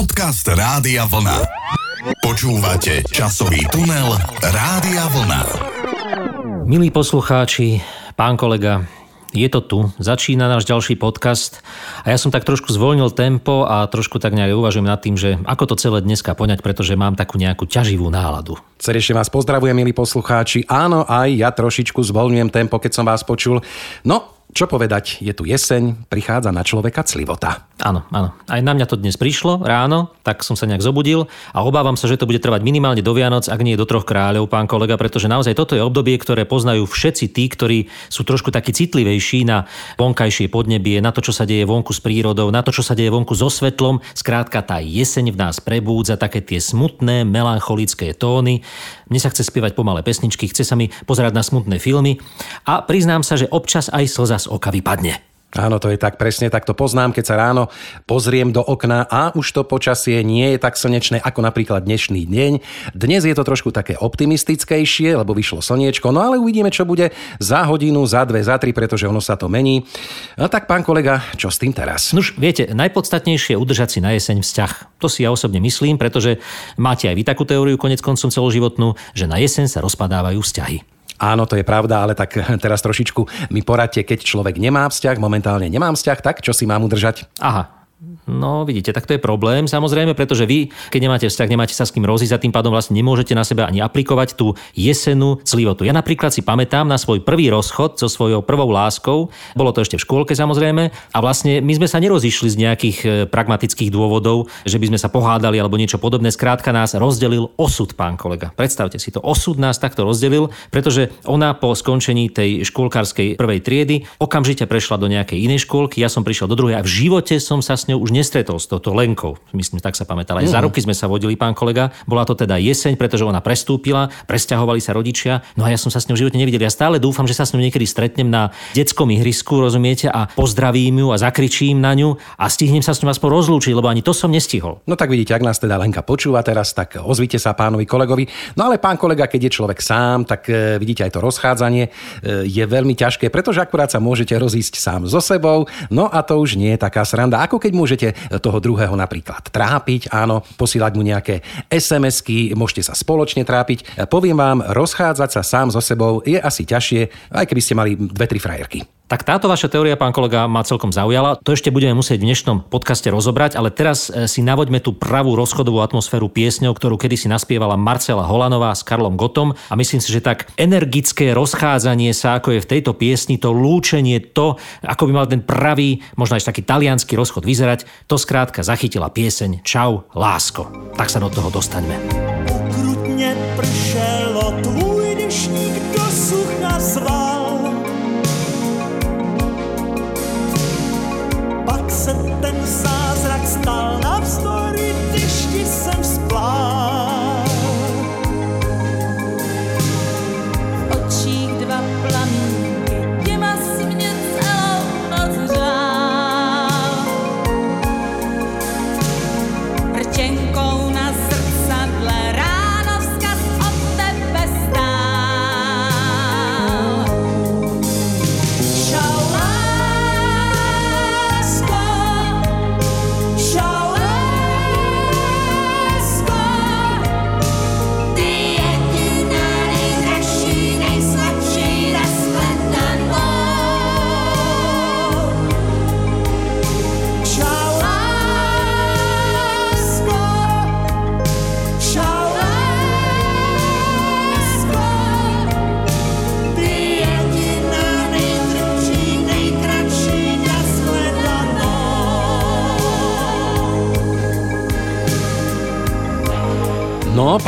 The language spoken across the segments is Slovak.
Podcast Rádia Vlna. Počúvate časový tunel Rádia Vlna. Milí poslucháči, pán kolega, je to tu, začína náš ďalší podcast a ja som tak trošku zvolnil tempo a trošku tak nejak uvažujem nad tým, že ako to celé dneska poňať, pretože mám takú nejakú ťaživú náladu. Srdečne vás pozdravujem, milí poslucháči. Áno, aj ja trošičku zvolňujem tempo, keď som vás počul. No, čo povedať, je tu jeseň, prichádza na človeka clivota. Áno, áno. Aj na mňa to dnes prišlo ráno, tak som sa nejak zobudil a obávam sa, že to bude trvať minimálne do Vianoc, ak nie do troch kráľov, pán kolega, pretože naozaj toto je obdobie, ktoré poznajú všetci tí, ktorí sú trošku takí citlivejší na vonkajšie podnebie, na to, čo sa deje vonku s prírodou, na to, čo sa deje vonku so svetlom. Skrátka, tá jeseň v nás prebúdza také tie smutné, melancholické tóny. Mne sa chce spievať pomalé pesničky, chce sa mi pozerať na smutné filmy a priznám sa, že občas aj slza z oka vypadne. Áno, to je tak presne, tak to poznám, keď sa ráno pozriem do okna a už to počasie nie je tak slnečné ako napríklad dnešný deň. Dnes je to trošku také optimistickejšie, lebo vyšlo slniečko, no ale uvidíme, čo bude za hodinu, za dve, za tri, pretože ono sa to mení. No tak, pán kolega, čo s tým teraz? Nuž, viete, najpodstatnejšie je udržať si na jeseň vzťah. To si ja osobne myslím, pretože máte aj vy takú teóriu konec koncom celoživotnú, že na jeseň sa rozpadávajú vzťahy. Áno, to je pravda, ale tak teraz trošičku mi poradte, keď človek nemá vzťah, momentálne nemám vzťah, tak čo si mám udržať? Aha, No vidíte, tak to je problém samozrejme, pretože vy, keď nemáte vzťah, nemáte sa s kým rozísť a tým pádom vlastne nemôžete na seba ani aplikovať tú jesenú clivotu. Ja napríklad si pamätám na svoj prvý rozchod so svojou prvou láskou, bolo to ešte v škôlke samozrejme, a vlastne my sme sa nerozišli z nejakých e, pragmatických dôvodov, že by sme sa pohádali alebo niečo podobné. Skrátka nás rozdelil osud, pán kolega. Predstavte si to, osud nás takto rozdelil, pretože ona po skončení tej škôlkarskej prvej triedy okamžite prešla do nejakej inej škôlky, ja som prišiel do druhej a v živote som sa s ňou už nestretol s touto Lenkou. Myslím, tak sa pamätal. Aj mm. za ruky sme sa vodili, pán kolega. Bola to teda jeseň, pretože ona prestúpila, presťahovali sa rodičia. No a ja som sa s ňou v živote nevidel. Ja stále dúfam, že sa s ňou niekedy stretnem na detskom ihrisku, rozumiete, a pozdravím ju a zakričím na ňu a stihnem sa s ňou aspoň rozlúčiť, lebo ani to som nestihol. No tak vidíte, ak nás teda Lenka počúva teraz, tak ozvite sa pánovi kolegovi. No ale pán kolega, keď je človek sám, tak e, vidíte aj to rozchádzanie e, je veľmi ťažké, pretože akurát sa môžete rozísť sám so sebou, no a to už nie je taká sranda, ako keď môžete toho druhého napríklad trápiť, áno, posílať mu nejaké SMS-ky, môžete sa spoločne trápiť. Poviem vám, rozchádzať sa sám so sebou je asi ťažšie, aj keby ste mali dve, tri frajerky. Tak táto vaša teória, pán kolega, ma celkom zaujala. To ešte budeme musieť v dnešnom podcaste rozobrať, ale teraz e, si navoďme tú pravú rozchodovú atmosféru piesňou, ktorú kedysi naspievala Marcela Holanová s Karlom Gotom a myslím si, že tak energické rozchádzanie sa, ako je v tejto piesni, to lúčenie, to, ako by mal ten pravý, možno aj taký talianský rozchod vyzerať, to skrátka zachytila pieseň Čau, lásko. Tak sa do toho dostaňme. Ukrutne pršelo,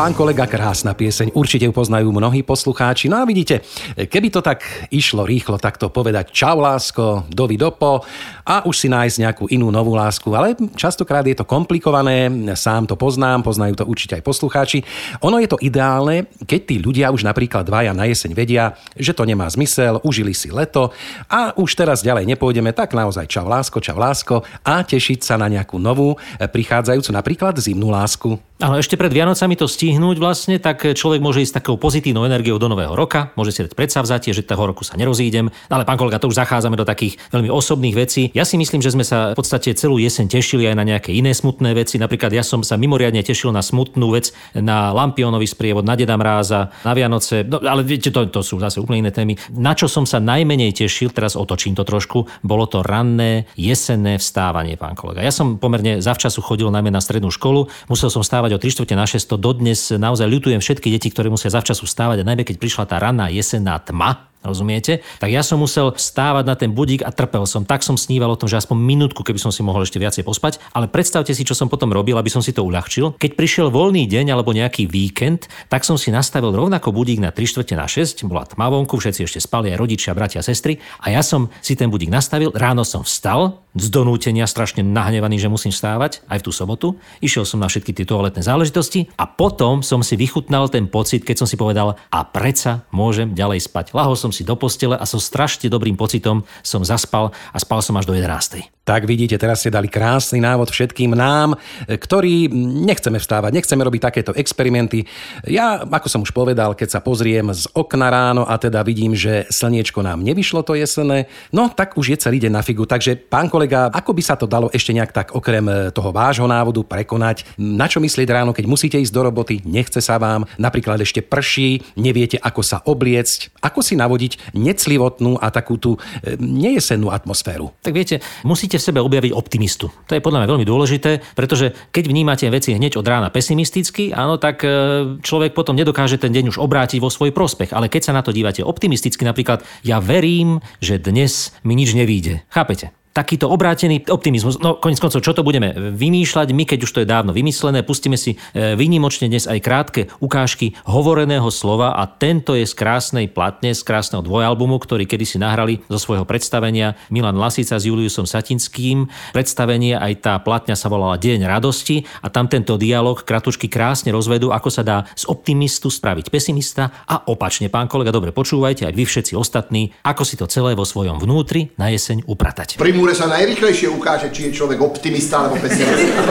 pán kolega, krásna pieseň, určite ju poznajú mnohí poslucháči. No a vidíte, keby to tak išlo rýchlo, tak to povedať čau lásko, dovi dopo a už si nájsť nejakú inú novú lásku, ale častokrát je to komplikované, sám to poznám, poznajú to určite aj poslucháči. Ono je to ideálne, keď tí ľudia už napríklad dvaja na jeseň vedia, že to nemá zmysel, užili si leto a už teraz ďalej nepôjdeme, tak naozaj čau lásko, čau lásko a tešiť sa na nejakú novú, prichádzajúcu napríklad zimnú lásku. Áno, ešte pred Vianocami to stihnúť vlastne, tak človek môže ísť takou pozitívnou energiou do nového roka, môže si dať predsavzatie, že toho roku sa nerozídem. Ale pán kolega, to už zachádzame do takých veľmi osobných vecí. Ja si myslím, že sme sa v podstate celú jeseň tešili aj na nejaké iné smutné veci. Napríklad ja som sa mimoriadne tešil na smutnú vec, na Lampionový sprievod, na Deda Mráza, na Vianoce. No, ale viete, to, to sú zase úplne iné témy. Na čo som sa najmenej tešil, teraz otočím to trošku, bolo to ranné jesenné vstávanie, pán kolega. Ja som pomerne zavčasu chodil najmä na strednú školu, musel som stávať o 3 čtvrte na 6. Dodnes naozaj ľutujem všetky deti, ktoré musia zavčasu stávať a najmä keď prišla tá ranná jesenná tma, Rozumiete? Tak ja som musel stávať na ten budík a trpel som. Tak som sníval o tom, že aspoň minútku, keby som si mohol ešte viacej pospať. Ale predstavte si, čo som potom robil, aby som si to uľahčil. Keď prišiel voľný deň alebo nejaký víkend, tak som si nastavil rovnako budík na 3 čtvrte na 6. Bola tma vonku, všetci ešte spali, aj rodičia, bratia, sestry. A ja som si ten budík nastavil. Ráno som vstal, z donútenia strašne nahnevaný, že musím stávať aj v tú sobotu. Išiel som na všetky tie toaletné záležitosti a potom som si vychutnal ten pocit, keď som si povedal a predsa môžem ďalej spať. Lahol som si do postele a so strašne dobrým pocitom som zaspal a spal som až do 11. Tak vidíte, teraz ste dali krásny návod všetkým nám, ktorí nechceme vstávať, nechceme robiť takéto experimenty. Ja, ako som už povedal, keď sa pozriem z okna ráno a teda vidím, že slniečko nám nevyšlo to jesené, no tak už je celý deň na figu. Takže, pán kolega, ako by sa to dalo ešte nejak tak okrem toho vášho návodu prekonať? Na čo myslieť ráno, keď musíte ísť do roboty, nechce sa vám, napríklad ešte prší, neviete, ako sa obliecť, ako si navodiť neclivotnú a takú tú e, nejesennú atmosféru? Tak viete, musíte musíte v sebe objaviť optimistu. To je podľa mňa veľmi dôležité, pretože keď vnímate veci hneď od rána pesimisticky, áno, tak e, človek potom nedokáže ten deň už obrátiť vo svoj prospech. Ale keď sa na to dívate optimisticky, napríklad ja verím, že dnes mi nič nevíde. Chápete? Takýto obrátený optimizmus. No konec koncov, čo to budeme vymýšľať my, keď už to je dávno vymyslené, pustíme si e, výnimočne dnes aj krátke ukážky hovoreného slova a tento je z krásnej platne, z krásneho dvojalbumu, ktorý kedysi nahrali zo svojho predstavenia Milan Lasica s Juliusom Satinským. Predstavenie aj tá platňa sa volala Deň radosti a tam tento dialog kratučky krásne rozvedú, ako sa dá z optimistu spraviť pesimista a opačne, pán kolega, dobre počúvajte, aj vy všetci ostatní, ako si to celé vo svojom vnútri na jeseň upratať. Primu múre sa najrychlejšie ukáže, či je človek optimista alebo pesimista.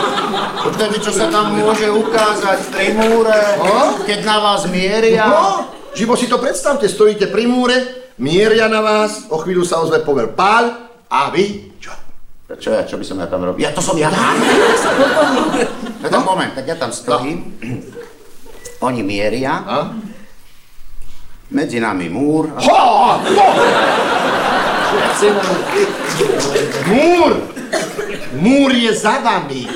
Vtedy, čo sa tam môže ukázať pri múre, no? keď na vás mieria. No, živo si to predstavte, stojíte pri múre, mieria na vás, o chvíľu sa ozve pover pál a vy čo? Čo ja, čo by som ja tam robil? Ja to som ja. No, no, moment, tak ja tam stojím. No. Oni mieria. A? Medzi nami múr. Ho, ho! Múr! Múr je za vami.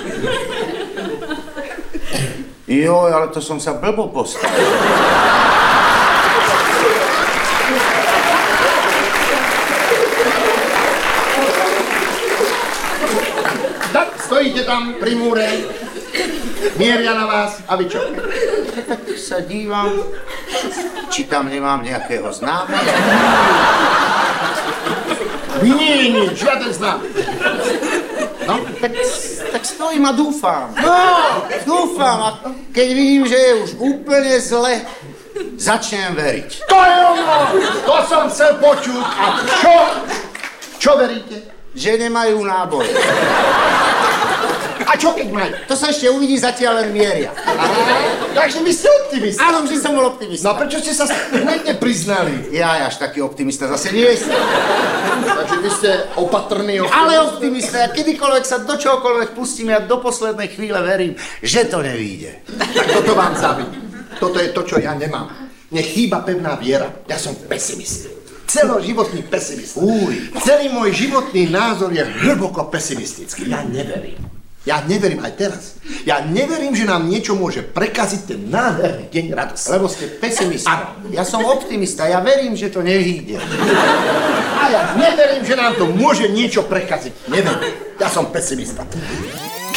Jo, ale to som sa blbo postavil. Tak stojíte tam pri múre, mieria na vás a vy čo? Tak sa dívam, či tam nemám nejakého známeho. Nie, nie, žiaden znám. No, tak, tak stojím a dúfam. No, dúfam a keď vidím, že je už úplne zle, začnem veriť. To je ono! To som chcel počuť. A čo? Čo veríte? Že nemajú náboje. A čo keď majú? To sa ešte uvidí, zatiaľ len mieria. Aha, takže vy ste optimista. Áno, že som bol optimista. No a prečo ste sa hneď nepriznali? Ja až taký optimista zase nie som. Takže vy ste opatrný optimista. Ale optimista, ja kedykoľvek sa do čohokoľvek pustím, ja do poslednej chvíle verím, že to nevíde. Tak toto vám závidím. Toto je to, čo ja nemám. Mne chýba pevná viera. Ja som pesimist celoživotný pesimist. Új. Celý môj životný názor je hlboko pesimistický. Ja neverím. Ja neverím aj teraz. Ja neverím, že nám niečo môže prekaziť ten nádherný deň radosti. Lebo ste pesimista. Ano. Ja som optimista, ja verím, že to nevíde. A ja neverím, že nám to môže niečo prekaziť. Neverím. Ja som pesimista.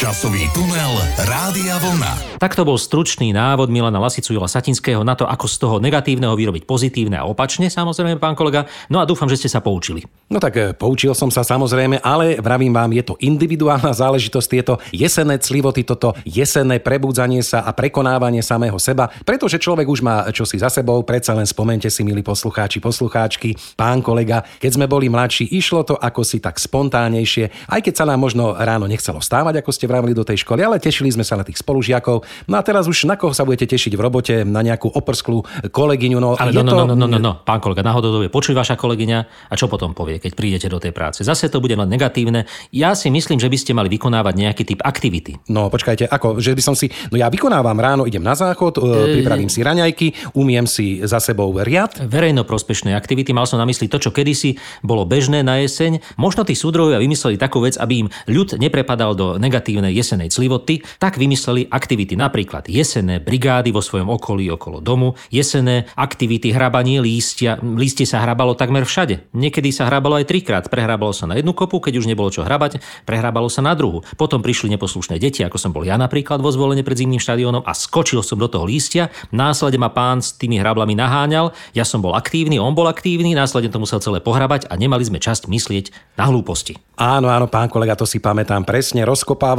Časový tunel Rádia Vlna. Takto bol stručný návod Milana Lasicu Jula Satinského na to, ako z toho negatívneho vyrobiť pozitívne a opačne, samozrejme, pán kolega. No a dúfam, že ste sa poučili. No tak e, poučil som sa samozrejme, ale vravím vám, je to individuálna záležitosť, tieto jesenné clivoty, toto jesenné prebudzanie sa a prekonávanie samého seba, pretože človek už má čosi za sebou, predsa len spomente si, milí poslucháči, poslucháčky, pán kolega, keď sme boli mladší, išlo to ako si tak spontánnejšie, aj keď sa nám možno ráno nechcelo stávať, ako ste vravili do tej školy, ale tešili sme sa na tých spolužiakov, No a teraz už na koho sa budete tešiť v robote, na nejakú oprsklú kolegyňu. No, Ale no, no, no, no, no, no, pán kolega, náhodou je počuj vaša kolegyňa a čo potom povie, keď prídete do tej práce. Zase to bude len negatívne. Ja si myslím, že by ste mali vykonávať nejaký typ aktivity. No počkajte, ako, že by som si, no ja vykonávam ráno, idem na záchod, e... pripravím si raňajky, umiem si za sebou riad. Verejno prospešné aktivity, mal som na mysli to, čo kedysi bolo bežné na jeseň. Možno tí súdrovia vymysleli takú vec, aby im ľud neprepadal do negatívnej jesenej clivoty, tak vymysleli aktivity, napríklad jesenné brigády vo svojom okolí okolo domu, jesenné aktivity hrabanie lístia. Lístie sa hrabalo takmer všade. Niekedy sa hrabalo aj trikrát. Prehrabalo sa na jednu kopu, keď už nebolo čo hrabať, prehrabalo sa na druhu. Potom prišli neposlušné deti, ako som bol ja napríklad vo zvolenie pred zimným štadiónom a skočil som do toho lístia. Následne ma pán s tými hrablami naháňal, ja som bol aktívny, on bol aktívny, následne to musel celé pohrabať a nemali sme časť myslieť na hlúposti. Áno, áno, pán kolega, to si pamätám presne.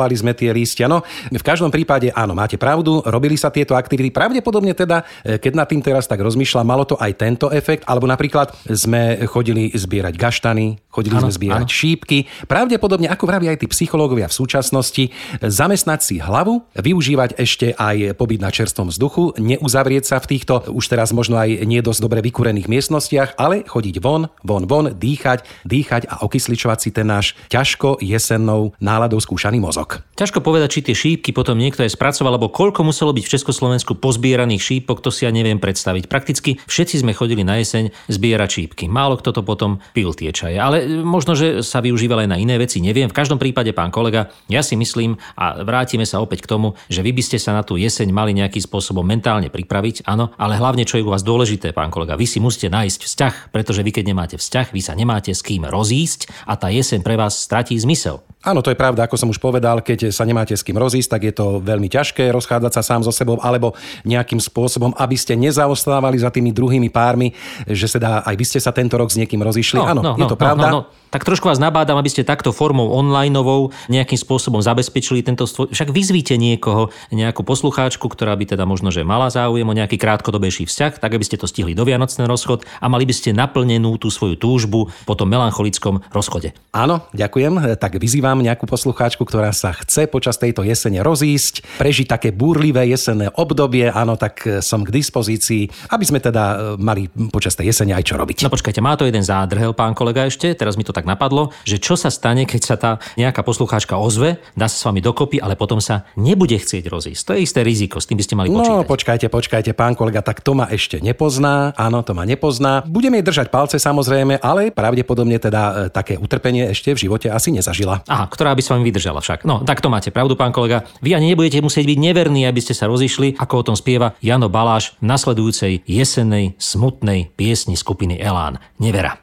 Rozkopávali sme tie lístia. No, v každom prípade, áno, máte pravdu, robili sa tieto aktivity. Pravdepodobne teda, e, keď nad tým teraz tak rozmýšľam, malo to aj tento efekt, alebo napríklad sme chodili zbierať gaštany, chodili áno, sme zbierať áno. šípky. Pravdepodobne, ako vravia aj tí psychológovia v súčasnosti, zamestnať si hlavu, využívať ešte aj pobyt na čerstvom vzduchu, neuzavrieť sa v týchto už teraz možno aj nie dosť dobre vykúrených miestnostiach, ale chodiť von, von, von, dýchať, dýchať a okysličovať si ten náš ťažko jesennou náladou skúšaný mozog. Ťažko povedať, či tie šípky potom niekto aj spracoval, alebo koľko muselo byť v Československu pozbieraných šípok, to si ja neviem predstaviť. Prakticky všetci sme chodili na jeseň zbierať šípky. Málo kto to potom pil tie čaje. Ale možno, že sa využíval aj na iné veci, neviem. V každom prípade, pán kolega, ja si myslím a vrátime sa opäť k tomu, že vy by ste sa na tú jeseň mali nejakým spôsobom mentálne pripraviť, áno, ale hlavne čo je u vás dôležité, pán kolega, vy si musíte nájsť vzťah, pretože vy keď nemáte vzťah, vy sa nemáte s kým rozísť a tá jeseň pre vás stratí zmysel. Áno, to je pravda, ako som už povedal, keď sa nemáte s kým rozísť, tak je to veľmi ťažké rozchádzať sa sám so sebou alebo nejakým spôsobom, aby ste nezaostávali za tými druhými pármi, že sa dá, aj vy ste sa tento rok s niekým rozišli. No, Áno, no, je to no, pravda. No, no, tak trošku vás nabádam, aby ste takto formou onlineovou nejakým spôsobom zabezpečili tento stvoj... Však vyzvíte niekoho, nejakú poslucháčku, ktorá by teda možno, že mala záujem o nejaký krátkodobejší vzťah, tak aby ste to stihli do Vianocný rozchod a mali by ste naplnenú tú svoju túžbu po tom melancholickom rozchode. Áno, ďakujem. Tak vyzývam nejakú poslucháčku, ktorá sa chce počas tejto jesene rozísť, prežiť také búrlivé jesenné obdobie. Áno, tak som k dispozícii, aby sme teda e, mali počas tej jesene aj čo robiť. No počkajte, má to jeden zádrhel, pán kolega ešte, teraz mi to tak tak napadlo, že čo sa stane, keď sa tá nejaká poslucháčka ozve, dá sa s vami dokopy, ale potom sa nebude chcieť rozísť. To je isté riziko, s tým by ste mali no, počítať. No, počkajte, počkajte, pán kolega, tak to ma ešte nepozná. Áno, to ma nepozná. Budeme jej držať palce samozrejme, ale pravdepodobne teda e, také utrpenie ešte v živote asi nezažila. Aha, ktorá by s vami vydržala však. No, tak to máte pravdu, pán kolega. Vy ani nebudete musieť byť neverní, aby ste sa rozišli, ako o tom spieva Jano Baláš v nasledujúcej jesennej smutnej piesni skupiny Elán. Nevera.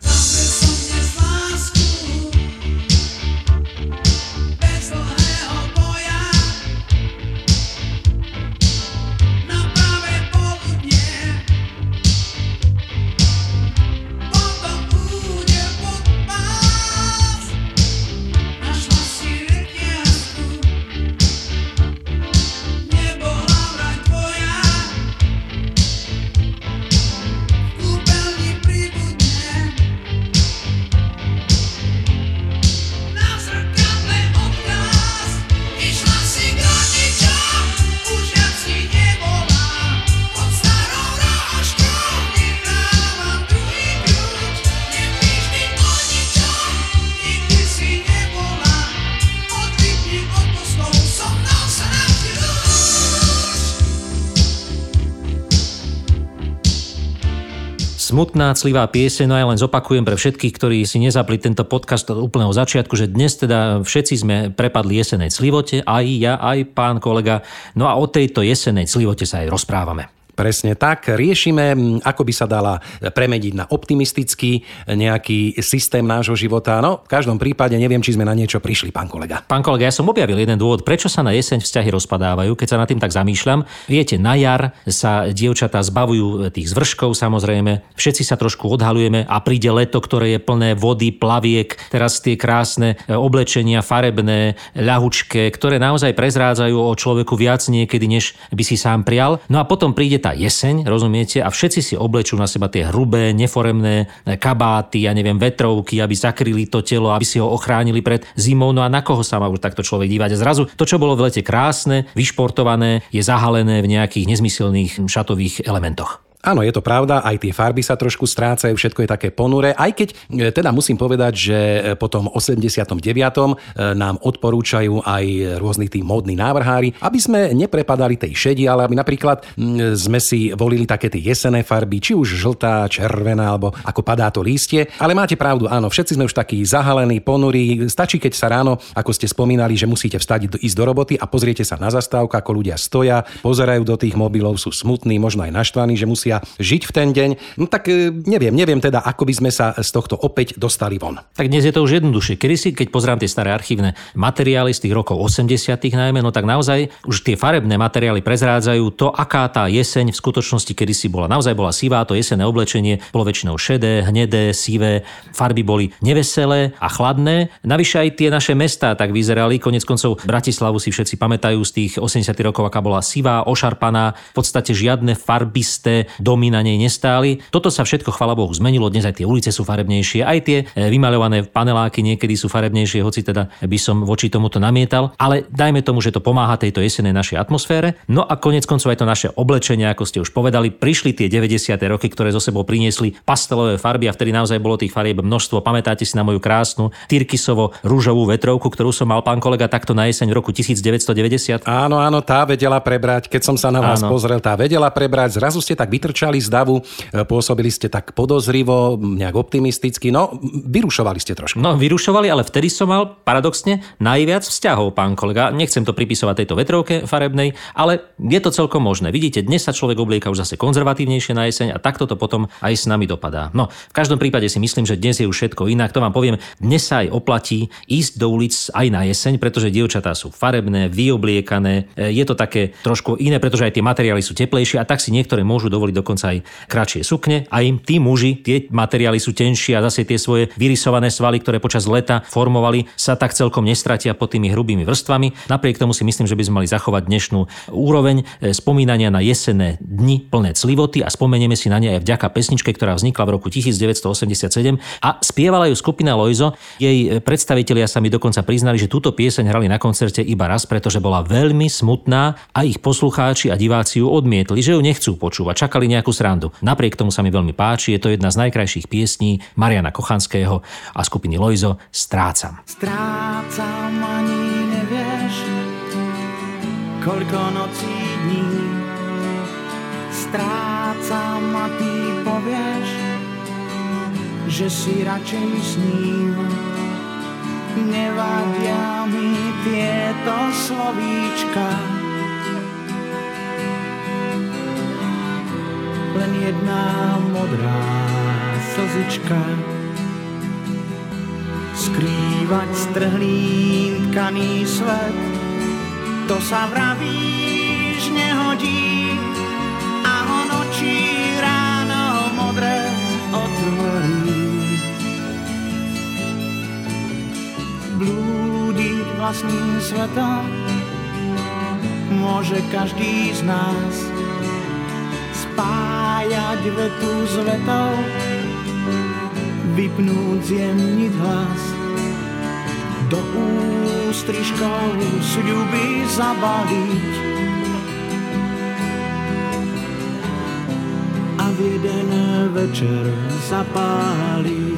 Smutná, clivá pieseň, no ja len zopakujem pre všetkých, ktorí si nezapli tento podcast od úplného začiatku, že dnes teda všetci sme prepadli jesenej clivote, aj ja, aj pán kolega, no a o tejto jesenej clivote sa aj rozprávame. Presne tak. Riešime, ako by sa dala premeniť na optimistický nejaký systém nášho života. No, v každom prípade neviem, či sme na niečo prišli, pán kolega. Pán kolega, ja som objavil jeden dôvod, prečo sa na jeseň vzťahy rozpadávajú, keď sa nad tým tak zamýšľam. Viete, na jar sa dievčatá zbavujú tých zvrškov, samozrejme. Všetci sa trošku odhalujeme a príde leto, ktoré je plné vody, plaviek, teraz tie krásne oblečenia, farebné, ľahučké, ktoré naozaj prezrádzajú o človeku viac niekedy, než by si sám prial. No a potom príde tá tá jeseň, rozumiete, a všetci si oblečú na seba tie hrubé, neforemné kabáty, ja neviem, vetrovky, aby zakryli to telo, aby si ho ochránili pred zimou. No a na koho sa má už takto človek dívať? A zrazu to, čo bolo v lete krásne, vyšportované, je zahalené v nejakých nezmyselných šatových elementoch. Áno, je to pravda, aj tie farby sa trošku strácajú, všetko je také ponure, aj keď e, teda musím povedať, že e, po tom 89. E, nám odporúčajú aj rôzni tí módni návrhári, aby sme neprepadali tej šedi, ale aby napríklad sme si volili také tie jesené farby, či už žltá, červená, alebo ako padá to lístie. Ale máte pravdu, áno, všetci sme už takí zahalení, ponurí. Stačí, keď sa ráno, ako ste spomínali, že musíte vstať ísť do roboty a pozriete sa na zastávku, ako ľudia stoja, pozerajú do tých mobilov, sú smutní, možno aj naštvaní, že musia musia žiť v ten deň. No tak e, neviem, neviem teda, ako by sme sa z tohto opäť dostali von. Tak dnes je to už jednoduchšie. Kedy si, keď pozrám tie staré archívne materiály z tých rokov 80 najmä, no tak naozaj už tie farebné materiály prezrádzajú to, aká tá jeseň v skutočnosti kedy si bola. Naozaj bola sivá, to jesenné oblečenie bolo väčšinou šedé, hnedé, sivé, farby boli neveselé a chladné. Navyše aj tie naše mestá tak vyzerali. Konec koncov Bratislavu si všetci pamätajú z tých 80 rokov, aká bola sivá, ošarpaná, v podstate žiadne farbisté domy na nej nestáli. Toto sa všetko, chvala Bohu, zmenilo. Dnes aj tie ulice sú farebnejšie, aj tie e, vymaľované paneláky niekedy sú farebnejšie, hoci teda by som voči tomuto namietal. Ale dajme tomu, že to pomáha tejto jesenej našej atmosfére. No a konec koncov aj to naše oblečenie, ako ste už povedali, prišli tie 90. roky, ktoré zo sebou priniesli pastelové farby a vtedy naozaj bolo tých farieb množstvo. Pamätáte si na moju krásnu Tyrkisovo rúžovú vetrovku, ktorú som mal pán kolega takto na jeseň v roku 1990? Áno, áno, tá vedela prebrať. Keď som sa na vás áno. pozrel, tá vedela prebrať. Zrazu ste tak vytr- vytrčali z davu, e, pôsobili ste tak podozrivo, nejak optimisticky, no vyrušovali ste trošku. No vyrušovali, ale vtedy som mal paradoxne najviac vzťahov, pán kolega. Nechcem to pripisovať tejto vetrovke farebnej, ale je to celkom možné. Vidíte, dnes sa človek oblieka už zase konzervatívnejšie na jeseň a takto to potom aj s nami dopadá. No, v každom prípade si myslím, že dnes je už všetko inak. To vám poviem, dnes sa aj oplatí ísť do ulic aj na jeseň, pretože dievčatá sú farebné, vyobliekané. E, je to také trošku iné, pretože aj tie materiály sú teplejšie a tak si niektoré môžu dovoliť dokonca aj kratšie sukne a im tí muži, tie materiály sú tenšie a zase tie svoje vyrysované svaly, ktoré počas leta formovali, sa tak celkom nestratia pod tými hrubými vrstvami. Napriek tomu si myslím, že by sme mali zachovať dnešnú úroveň e, spomínania na jesenné dni plné clivoty a spomenieme si na ne aj vďaka pesničke, ktorá vznikla v roku 1987 a spievala ju skupina Loizo. Jej predstavitelia sa mi dokonca priznali, že túto pieseň hrali na koncerte iba raz, pretože bola veľmi smutná a ich poslucháči a diváci ju odmietli, že ju nechcú počúvať. Čakali nejakú srandu. Napriek tomu sa mi veľmi páči, je to jedna z najkrajších piesní Mariana Kochanského a skupiny Loizo Strácam. Strácam ani nevieš, koľko nocí dní strácam a ty povieš, že si radšej s ním. Nevadia mi tieto slovíčka, len jedna modrá slzička. Skrývať strhlý tkaný svet, to sa vravíš nehodí a očí ráno modré otvorí. Blúdiť vlastným svetom môže každý z nás spájať vetu s vetou, vypnúť zjemniť hlas, do ústrižkov sľuby zabaliť a v jeden večer zapáliť.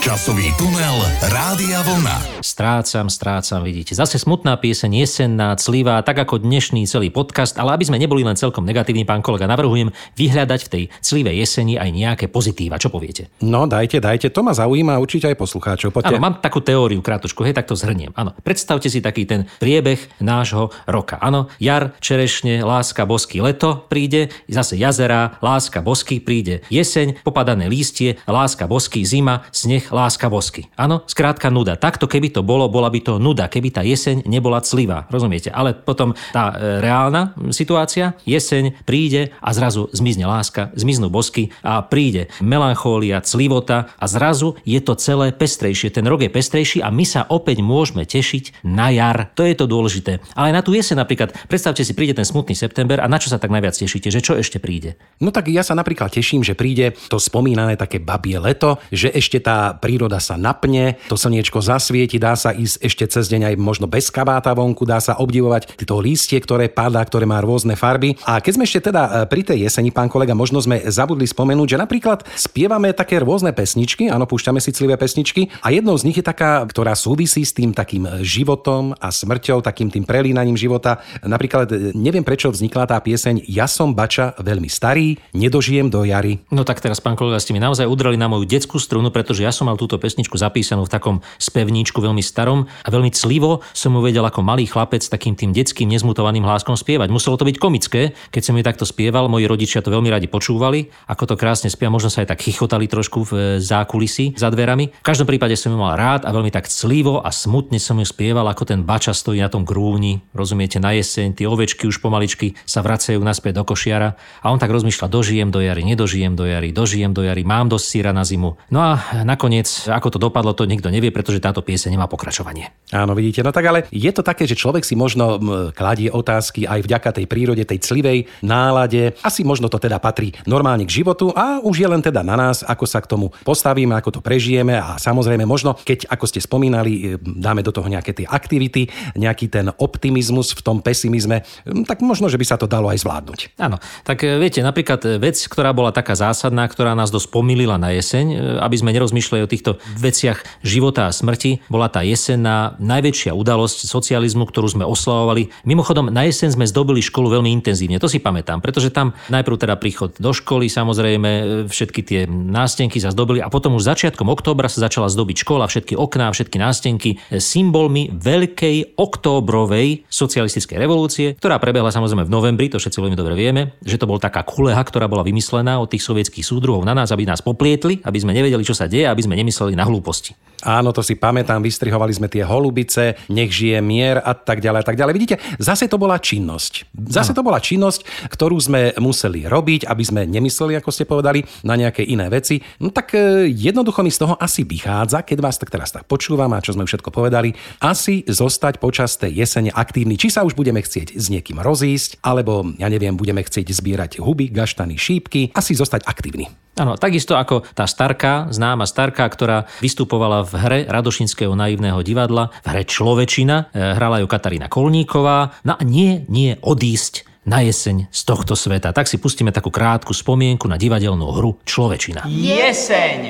Časový tunel Rádia Vlna. Strácam, strácam, vidíte. Zase smutná pieseň, jesenná, clivá, tak ako dnešný celý podcast, ale aby sme neboli len celkom negatívni, pán kolega, navrhujem vyhľadať v tej clivej jeseni aj nejaké pozitíva. Čo poviete? No, dajte, dajte, to ma zaujíma určite aj poslucháčov. Poďte. Áno, mám takú teóriu krátku, hej, tak to zhrniem. Áno, predstavte si taký ten priebeh nášho roka. Áno, jar, čerešne, láska, bosky, leto príde, zase jazera, láska, bosky príde, jeseň, popadané lístie, láska, bosky, zima, sneh, láska bosky. Áno, skrátka nuda. Takto keby to bolo, bola by to nuda, keby tá jeseň nebola clivá. Rozumiete? Ale potom tá e, reálna situácia, jeseň príde a zrazu zmizne láska, zmiznú bosky a príde melanchólia, clivota a zrazu je to celé pestrejšie. Ten rok je pestrejší a my sa opäť môžeme tešiť na jar. To je to dôležité. Ale na tú jeseň napríklad, predstavte si, príde ten smutný september a na čo sa tak najviac tešíte? Že čo ešte príde? No tak ja sa napríklad teším, že príde to spomínané také babie leto, že ešte tá príroda sa napne, to slniečko zasvieti, dá sa ísť ešte cez deň aj možno bez kabáta vonku, dá sa obdivovať to lístie, ktoré padá, ktoré má rôzne farby. A keď sme ešte teda e, pri tej jeseni, pán kolega, možno sme zabudli spomenúť, že napríklad spievame také rôzne pesničky, áno, púšťame si clivé pesničky a jednou z nich je taká, ktorá súvisí s tým takým životom a smrťou, takým tým prelínaním života. Napríklad e, neviem, prečo vznikla tá pieseň Ja som bača veľmi starý, nedožijem do jary. No tak teraz, pán kolega, ste mi naozaj udreli na moju detskú strunu, pretože ja som mal túto pesničku zapísanú v takom spevníčku veľmi starom a veľmi clivo som ju vedel ako malý chlapec takým tým detským nezmutovaným hláskom spievať. Muselo to byť komické, keď som ju takto spieval, moji rodičia to veľmi radi počúvali, ako to krásne spia, možno sa aj tak chichotali trošku v zákulisi za dverami. V každom prípade som ju mal rád a veľmi tak clivo a smutne som ju spieval, ako ten bača stojí na tom grúni, rozumiete, na jeseň, tie ovečky už pomaličky sa vracajú naspäť do košiara a on tak rozmýšľa, dožijem do jary, nedožijem do jary, dožijem do jary, mám dosť síra na zimu. No a nakoniec, ako to dopadlo, to nikto nevie, pretože táto piese nemá pokračovanie. Áno, vidíte, no tak ale je to také, že človek si možno kladie otázky aj vďaka tej prírode, tej clivej nálade. Asi možno to teda patrí normálne k životu a už je len teda na nás, ako sa k tomu postavíme, ako to prežijeme a samozrejme možno, keď, ako ste spomínali, e, dáme do toho nejaké tie aktivity, nejaký ten optimizmus v tom pesimizme, tak možno, že by sa to dalo aj zvládnuť. Áno, tak e, viete, napríklad e, vec, ktorá bola taká zásadná, ktorá nás dosť pomýlila na jeseň, aby sme nerozmýšľali o týchto veciach života a smrti, bola tá jesenná najväčšia udalosť socializmu, ktorú sme oslavovali. Mimochodom, na jeseň sme zdobili školu veľmi intenzívne, to si pamätám, pretože tam najprv teda príchod do školy, samozrejme, všetky tie nástenky sa zdobili a potom už začiatkom októbra sa začala zdobiť škola, všetky okná, všetky nástenky symbolmi veľkej októbrovej socialistickej revolúcie, ktorá prebehla samozrejme v novembri, to všetci veľmi dobre vieme, že to bol taká kuleha, ktorá bola vymyslená od tých sovietských súdruhov na nás, aby nás poplietli, aby sme nevedeli, čo sa deje, aby sme nemysleli na hlúposti. Áno, to si pamätám, vystrihovali sme tie holubice, nech žije mier a tak ďalej a tak ďalej. Vidíte, zase to bola činnosť. Zase to bola činnosť, ktorú sme museli robiť, aby sme nemysleli, ako ste povedali, na nejaké iné veci. No tak e, jednoducho mi z toho asi vychádza, keď vás tak teraz tak počúvam a čo sme všetko povedali, asi zostať počas tej jesene aktívny. Či sa už budeme chcieť s niekým rozísť, alebo ja neviem, budeme chcieť zbierať huby, gaštany, šípky, asi zostať aktívny. Áno, takisto ako tá starka, známa starka, ktorá vystupovala v hre Radošinského naivného divadla, v hre Človečina, e, hrala ju Katarína Kolníková. No a nie, nie odísť na jeseň z tohto sveta. Tak si pustíme takú krátku spomienku na divadelnú hru Človečina. Jeseň!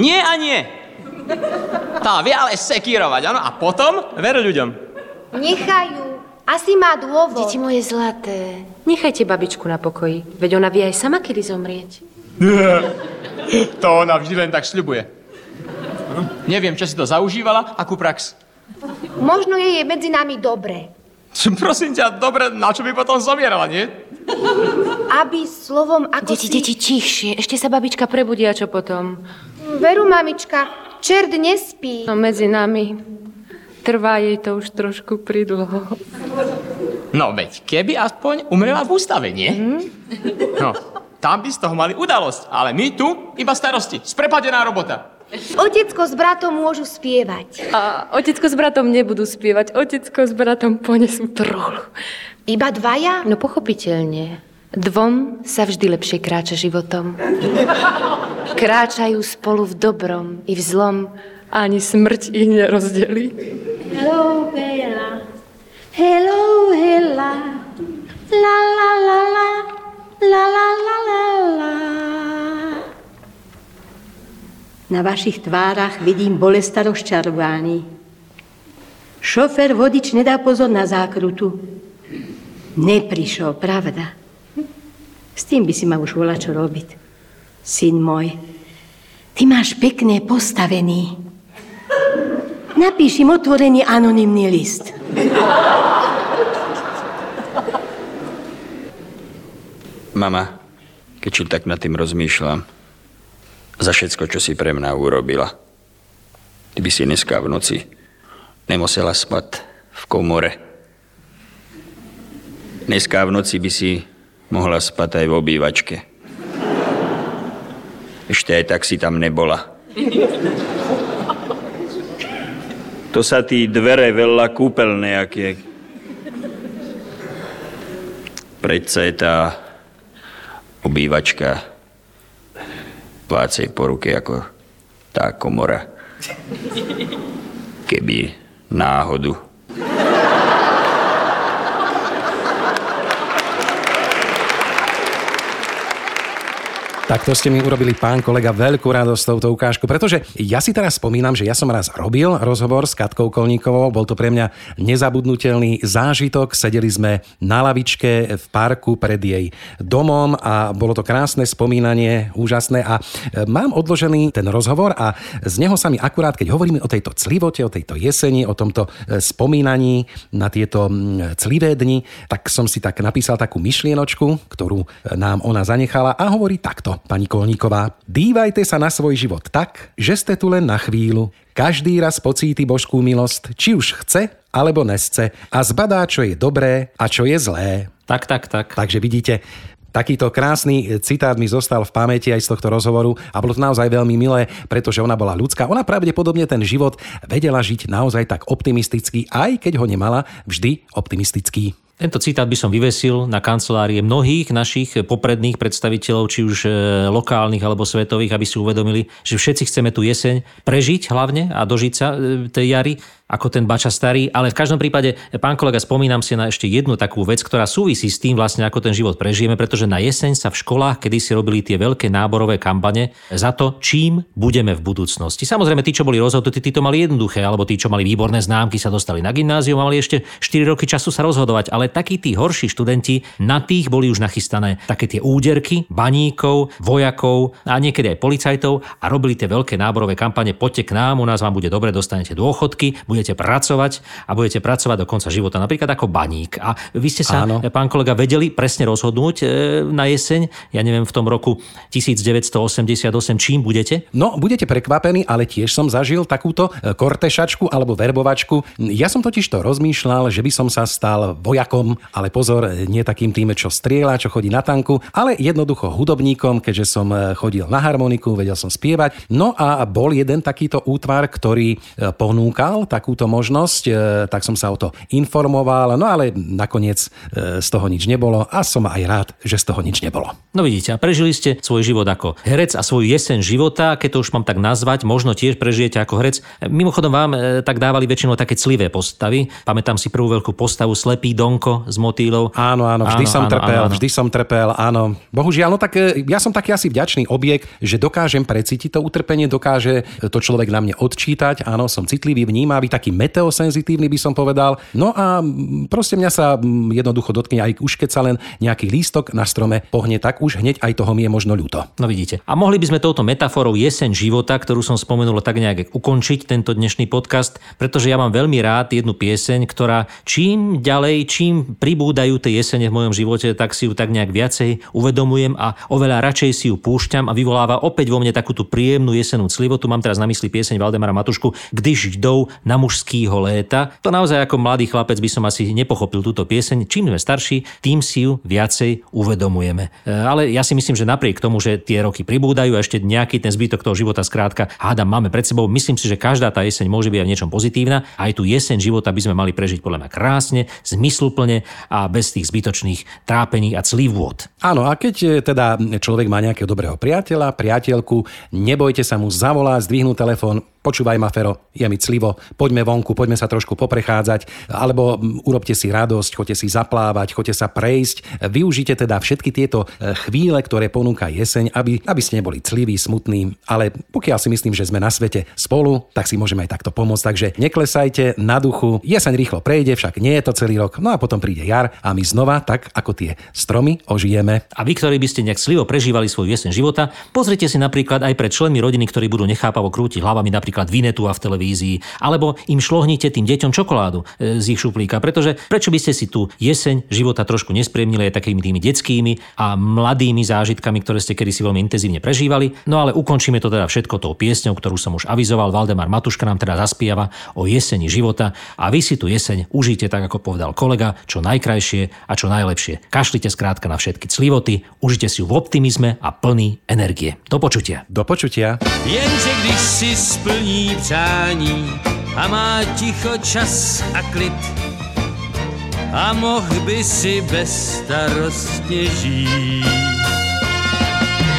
Nie a nie! Tá vie ale sekírovať, áno? A potom veru ľuďom. Nechajú. Asi má dôvod. Deti moje zlaté, nechajte babičku na pokoji, veď ona vie aj sama kedy zomrieť. To ona vždy len tak sľubuje. Neviem, čo si to zaužívala, akú prax. Možno je jej medzi nami dobre. Prosím ťa, dobre, na čo by potom zomierala, nie? Aby slovom ako Deti, si... deti, tichšie, ešte sa babička prebudia, čo potom? Veru, mamička, čert nespí. No medzi nami. Trvá jej to už trošku pridlho. No veď, keby aspoň umrela v ústave, nie? No, tam by z toho mali udalosť, ale my tu iba starosti. Sprepadená robota. Otecko s bratom môžu spievať. A otecko s bratom nebudú spievať, otecko s bratom ponesú trolu. Iba dvaja? No pochopiteľne. Dvom sa vždy lepšie kráča životom. Kráčajú spolu v dobrom i v zlom. Ani smrť ich nerozdelí. Hello, Bella. Hello, Hella. La, la, la, la. La, la, la, la, la. Na vašich tvárach vidím bolesta rozčarovaní. Šofer vodič nedá pozor na zákrutu. Neprišol, pravda. S tým by si ma už volal čo robiť. Syn môj, ty máš pekné postavený. Napíš im otvorený anonymný list. Mama, keď či tak nad tým rozmýšľam, za všetko, čo si pre mňa urobila. ty by si dneska v noci nemusela spať v komore. Dneska v noci by si mohla spať aj v obývačke. Ešte aj tak si tam nebola. To sa tí dvere veľa kúpeľné, aké. Predsa je tá obývačka plácej po ruke ako tá komora. Keby náhodu. Takto ste mi urobili, pán kolega, veľkú radosť touto ukážku, pretože ja si teraz spomínam, že ja som raz robil rozhovor s Katkou Kolníkovou, bol to pre mňa nezabudnutelný zážitok, sedeli sme na lavičke v parku pred jej domom a bolo to krásne spomínanie, úžasné. A e, mám odložený ten rozhovor a z neho sa mi akurát, keď hovoríme o tejto clivote, o tejto jeseni, o tomto e, spomínaní na tieto clivé dni, tak som si tak napísal takú myšlienočku, ktorú e, nám ona zanechala a hovorí takto pani Kolníková. Dívajte sa na svoj život tak, že ste tu len na chvíľu. Každý raz pocíti božskú milosť, či už chce, alebo nesce a zbadá, čo je dobré a čo je zlé. Tak, tak, tak. Takže vidíte, Takýto krásny citát mi zostal v pamäti aj z tohto rozhovoru a bolo to naozaj veľmi milé, pretože ona bola ľudská. Ona pravdepodobne ten život vedela žiť naozaj tak optimisticky, aj keď ho nemala vždy optimistický. Tento citát by som vyvesil na kancelárie mnohých našich popredných predstaviteľov, či už e, lokálnych alebo svetových, aby si uvedomili, že všetci chceme tú jeseň prežiť hlavne a dožiť sa e, tej jary ako ten Bača starý, ale v každom prípade, pán kolega, spomínam si na ešte jednu takú vec, ktorá súvisí s tým vlastne, ako ten život prežijeme, pretože na jeseň sa v školách, kedy si robili tie veľké náborové kampane za to, čím budeme v budúcnosti. Samozrejme, tí, čo boli rozhodnutí, tí to mali jednoduché, alebo tí, čo mali výborné známky, sa dostali na gymnázium mali ešte 4 roky času sa rozhodovať, ale takí tí horší študenti, na tých boli už nachystané také tie úderky baníkov, vojakov a niekedy aj policajtov a robili tie veľké náborové kampane, poďte k nám, u nás vám bude dobre, dostanete dôchodky, budete pracovať a budete pracovať do konca života, napríklad ako baník. A vy ste sa, Áno. pán kolega, vedeli presne rozhodnúť e, na jeseň, ja neviem, v tom roku 1988, čím budete? No, budete prekvapení, ale tiež som zažil takúto e, kortešačku alebo verbovačku. Ja som totiž to rozmýšľal, že by som sa stal vojakom, ale pozor, nie takým tým, čo strieľa, čo chodí na tanku, ale jednoducho hudobníkom, keďže som e, chodil na harmoniku, vedel som spievať. No a bol jeden takýto útvar, ktorý ponúkal tak takúto možnosť, e, tak som sa o to informoval, no ale nakoniec e, z toho nič nebolo a som aj rád, že z toho nič nebolo. No vidíte, a prežili ste svoj život ako herec a svoju jeseň života, keď to už mám tak nazvať, možno tiež prežijete ako herec. Mimochodom vám e, tak dávali väčšinou také clivé postavy. Pamätám si prvú veľkú postavu Slepý Donko z motýlov. Áno, áno, vždy áno, som áno, trpel, áno, áno. vždy som trpel, áno. Bohužiaľ, no tak ja som taký asi vďačný objekt, že dokážem precítiť to utrpenie, dokáže to človek na mne odčítať, áno, som citlivý, vnímavý, taký meteosenzitívny by som povedal. No a proste mňa sa jednoducho dotkne aj už keď sa len nejaký lístok na strome pohne, tak už hneď aj toho mi je možno ľúto. No vidíte. A mohli by sme touto metaforou jeseň života, ktorú som spomenul, tak nejak ukončiť tento dnešný podcast, pretože ja mám veľmi rád jednu pieseň, ktorá čím ďalej, čím pribúdajú tie jesene v mojom živote, tak si ju tak nejak viacej uvedomujem a oveľa radšej si ju púšťam a vyvoláva opäť vo mne takú tú príjemnú jesenú clivotu. Mám teraz na mysli pieseň Valdemara Matušku, Když jdou na mužskýho léta. To naozaj ako mladý chlapec by som asi nepochopil túto pieseň. Čím sme starší, tým si ju viacej uvedomujeme. E, ale ja si myslím, že napriek tomu, že tie roky pribúdajú a ešte nejaký ten zbytok toho života skrátka hádam máme pred sebou, myslím si, že každá tá jeseň môže byť aj v niečom pozitívna. Aj tú jeseň života by sme mali prežiť podľa mňa krásne, zmysluplne a bez tých zbytočných trápení a vôd. Áno, a keď e, teda človek má nejakého dobrého priateľa, priateľku, nebojte sa mu zavolať, zdvihnúť telefón, počúvaj ma Fero, je mi clivo, poďme vonku, poďme sa trošku poprechádzať, alebo urobte si radosť, choďte si zaplávať, choďte sa prejsť. Využite teda všetky tieto e, chvíle, ktoré ponúka jeseň, aby, aby ste neboli cliví, smutní, ale pokiaľ si myslím, že sme na svete spolu, tak si môžeme aj takto pomôcť. Takže neklesajte na duchu, jeseň rýchlo prejde, však nie je to celý rok, no a potom príde jar a my znova, tak ako tie stromy, ožijeme. A vy, ktorí by ste nejak slivo prežívali svoju jeseň života, pozrite si napríklad aj pred členmi rodiny, ktorí budú nechápavo krútiť hlavami napríklad napríklad Vinetu a v televízii, alebo im šlohnite tým deťom čokoládu e, z ich šuplíka, pretože prečo by ste si tú jeseň života trošku nespriemnili aj takými tými detskými a mladými zážitkami, ktoré ste kedysi veľmi intenzívne prežívali. No ale ukončíme to teda všetko tou piesňou, ktorú som už avizoval. Valdemar Matuška nám teda zaspieva o jeseni života a vy si tú jeseň užite, tak ako povedal kolega, čo najkrajšie a čo najlepšie. Kašlite skrátka na všetky clivoty, užite si ju v optimizme a plný energie. Do počutia. Do počutia. Jenže když si splní přání a má ticho čas a klid a mohl by si bezstarostně žít.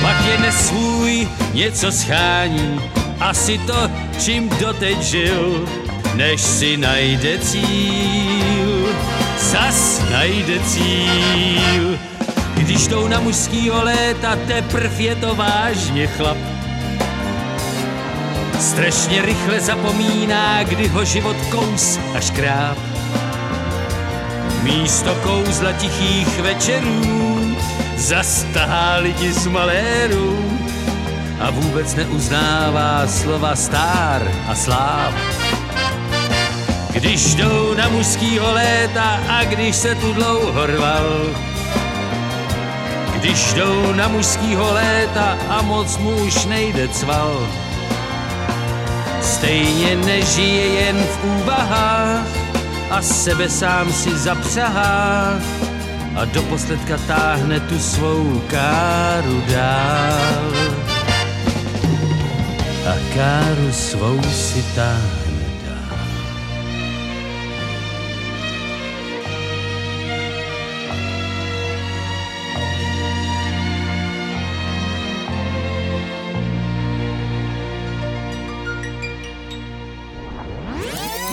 Pak je nesvůj něco schání, asi to, čím doteď žil, než si najde cíl, zas najde cíl. Když jdou na mužskýho léta, teprv je to vážně chlap. Strašně rychle zapomíná, kdy ho život kous a škráp. Místo kouzla tichých večerů zastahá lidi z maléru a vůbec neuznává slova star a sláv. Když jdou na mužskýho léta a když se tu dlouho rval, když jdou na mužskýho léta a moc mu už nejde cval, stejně nežije jen v úvahách a sebe sám si zapřahá a do posledka táhne tu svou káru dál. A káru svou si táhne